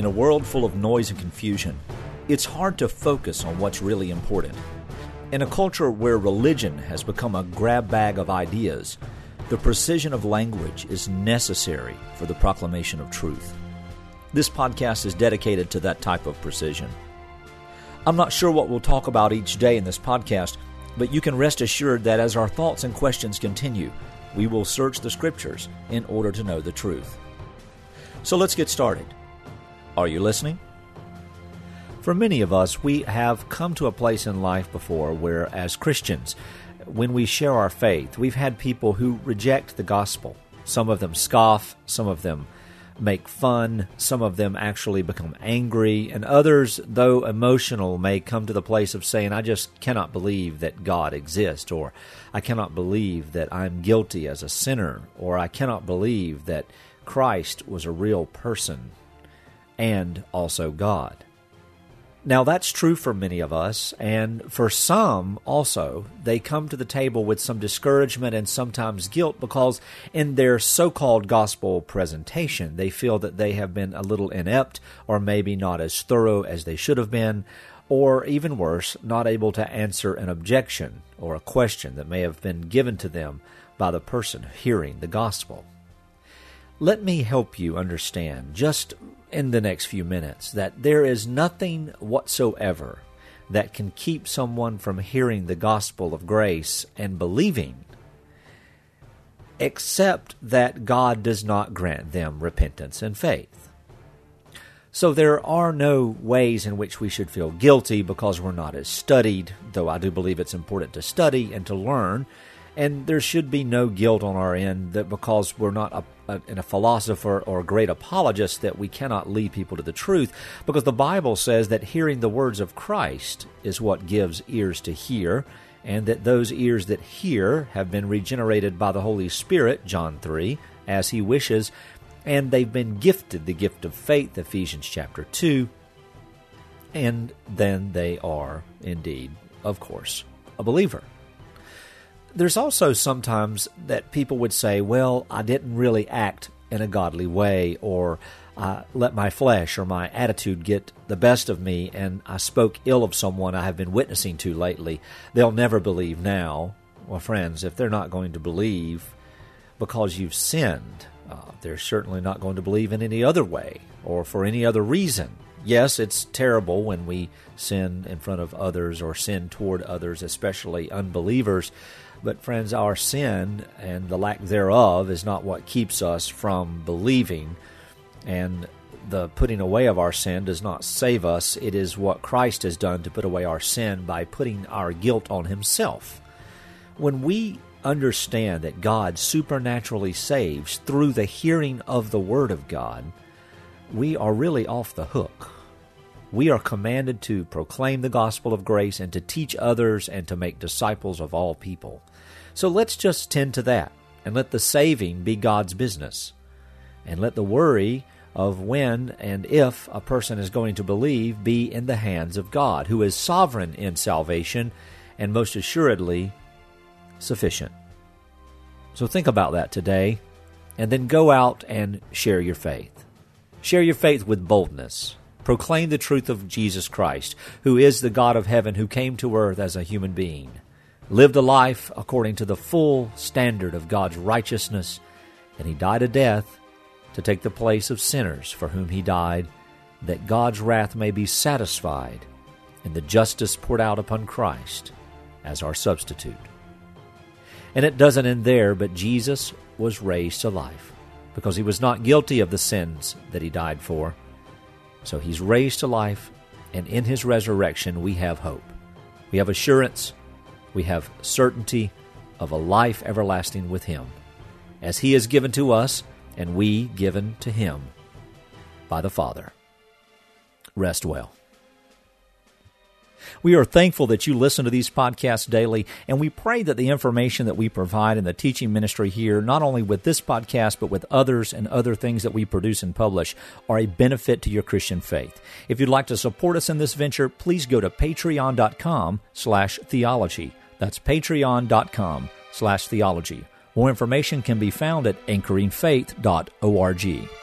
In a world full of noise and confusion, it's hard to focus on what's really important. In a culture where religion has become a grab bag of ideas, the precision of language is necessary for the proclamation of truth. This podcast is dedicated to that type of precision. I'm not sure what we'll talk about each day in this podcast, but you can rest assured that as our thoughts and questions continue, we will search the scriptures in order to know the truth. So let's get started. Are you listening? For many of us, we have come to a place in life before where, as Christians, when we share our faith, we've had people who reject the gospel. Some of them scoff, some of them make fun, some of them actually become angry, and others, though emotional, may come to the place of saying, I just cannot believe that God exists, or I cannot believe that I'm guilty as a sinner, or I cannot believe that Christ was a real person and also God. Now, that's true for many of us, and for some also, they come to the table with some discouragement and sometimes guilt because in their so called gospel presentation, they feel that they have been a little inept or maybe not as thorough as they should have been, or even worse, not able to answer an objection or a question that may have been given to them by the person hearing the gospel. Let me help you understand just in the next few minutes that there is nothing whatsoever that can keep someone from hearing the gospel of grace and believing except that God does not grant them repentance and faith. So there are no ways in which we should feel guilty because we're not as studied, though I do believe it's important to study and to learn and there should be no guilt on our end that because we're not a, a, a, philosopher or a great apologist that we cannot lead people to the truth because the bible says that hearing the words of christ is what gives ears to hear and that those ears that hear have been regenerated by the holy spirit john 3 as he wishes and they've been gifted the gift of faith ephesians chapter 2 and then they are indeed of course a believer there's also sometimes that people would say, well, I didn't really act in a godly way, or I let my flesh or my attitude get the best of me, and I spoke ill of someone I have been witnessing to lately. They'll never believe now. Well, friends, if they're not going to believe because you've sinned, uh, they're certainly not going to believe in any other way or for any other reason. Yes, it's terrible when we sin in front of others or sin toward others, especially unbelievers. But, friends, our sin and the lack thereof is not what keeps us from believing. And the putting away of our sin does not save us. It is what Christ has done to put away our sin by putting our guilt on Himself. When we understand that God supernaturally saves through the hearing of the Word of God, we are really off the hook. We are commanded to proclaim the gospel of grace and to teach others and to make disciples of all people. So let's just tend to that and let the saving be God's business. And let the worry of when and if a person is going to believe be in the hands of God, who is sovereign in salvation and most assuredly sufficient. So think about that today and then go out and share your faith. Share your faith with boldness. Proclaim the truth of Jesus Christ, who is the God of heaven who came to earth as a human being lived a life according to the full standard of God's righteousness, and he died a death to take the place of sinners for whom he died, that God's wrath may be satisfied and the justice poured out upon Christ as our substitute. And it doesn't end there, but Jesus was raised to life because he was not guilty of the sins that he died for. So he's raised to life, and in his resurrection we have hope. We have assurance we have certainty of a life everlasting with Him, as He is given to us and we given to Him by the Father. Rest well. We are thankful that you listen to these podcasts daily, and we pray that the information that we provide in the teaching ministry here, not only with this podcast, but with others and other things that we produce and publish, are a benefit to your Christian faith. If you'd like to support us in this venture, please go to patreon.com slash theology. That's patreon.com slash theology. More information can be found at anchoringfaith.org.